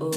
love.